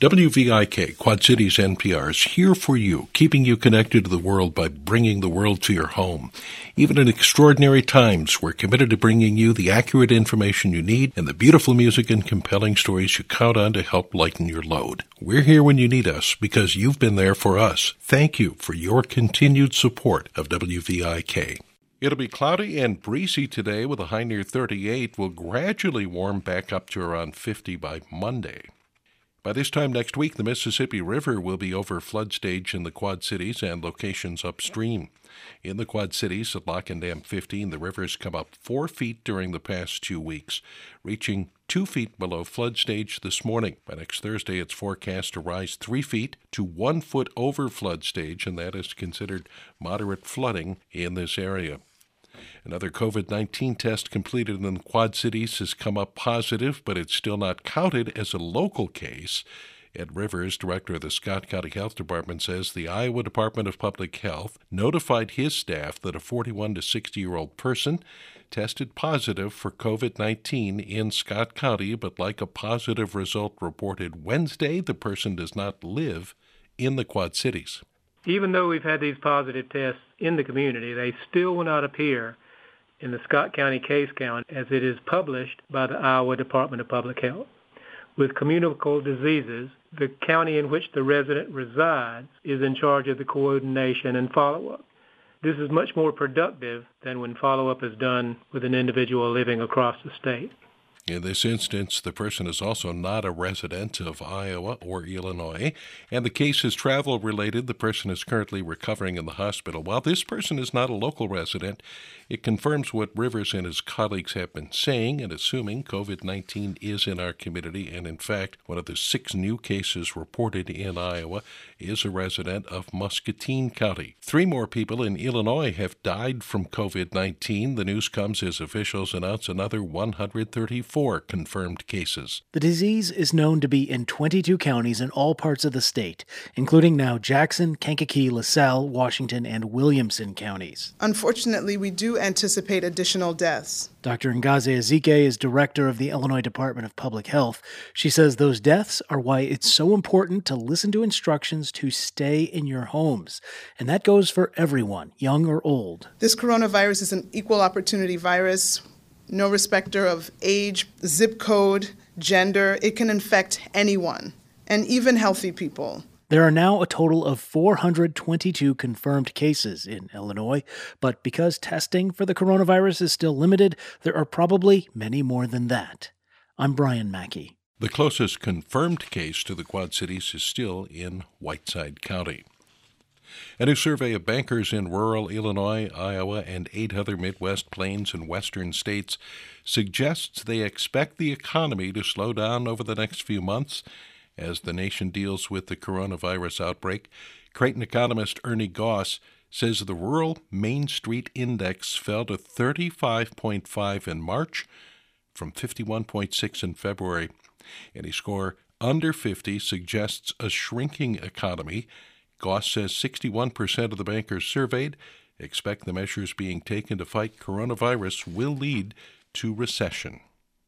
WVIK, Quad Cities NPR, is here for you, keeping you connected to the world by bringing the world to your home. Even in extraordinary times, we're committed to bringing you the accurate information you need and the beautiful music and compelling stories you count on to help lighten your load. We're here when you need us because you've been there for us. Thank you for your continued support of WVIK. It'll be cloudy and breezy today with a high near 38. Will gradually warm back up to around 50 by Monday. By this time next week, the Mississippi River will be over flood stage in the Quad Cities and locations upstream. In the Quad Cities at Lock and Dam 15, the rivers come up four feet during the past two weeks, reaching two feet below flood stage this morning. By next Thursday, it's forecast to rise three feet to one foot over flood stage, and that is considered moderate flooding in this area. Another COVID 19 test completed in the Quad Cities has come up positive, but it's still not counted as a local case. Ed Rivers, director of the Scott County Health Department, says the Iowa Department of Public Health notified his staff that a 41 to 60 year old person tested positive for COVID 19 in Scott County, but like a positive result reported Wednesday, the person does not live in the Quad Cities even though we've had these positive tests in the community, they still will not appear in the Scott County case count as it is published by the Iowa Department of Public Health. With communicable diseases, the county in which the resident resides is in charge of the coordination and follow-up. This is much more productive than when follow-up is done with an individual living across the state. In this instance, the person is also not a resident of Iowa or Illinois, and the case is travel related. The person is currently recovering in the hospital. While this person is not a local resident, it confirms what Rivers and his colleagues have been saying and assuming COVID 19 is in our community. And in fact, one of the six new cases reported in Iowa is a resident of Muscatine County. Three more people in Illinois have died from COVID 19. The news comes as officials announce another 134 confirmed cases. The disease is known to be in 22 counties in all parts of the state, including now Jackson, Kankakee, LaSalle, Washington, and Williamson counties. Unfortunately, we do anticipate additional deaths. Dr. Ngozi Ezike is director of the Illinois Department of Public Health. She says those deaths are why it's so important to listen to instructions to stay in your homes. And that goes for everyone, young or old. This coronavirus is an equal opportunity virus, no respecter of age, zip code, gender. It can infect anyone, and even healthy people. There are now a total of 422 confirmed cases in Illinois, but because testing for the coronavirus is still limited, there are probably many more than that. I'm Brian Mackey. The closest confirmed case to the Quad Cities is still in Whiteside County. A new survey of bankers in rural Illinois, Iowa, and eight other Midwest plains and western states suggests they expect the economy to slow down over the next few months as the nation deals with the coronavirus outbreak. Creighton economist Ernie Goss says the rural Main Street Index fell to 35.5 in March from 51.6 in February. Any score under 50 suggests a shrinking economy. Goss says 61% of the bankers surveyed expect the measures being taken to fight coronavirus will lead to recession.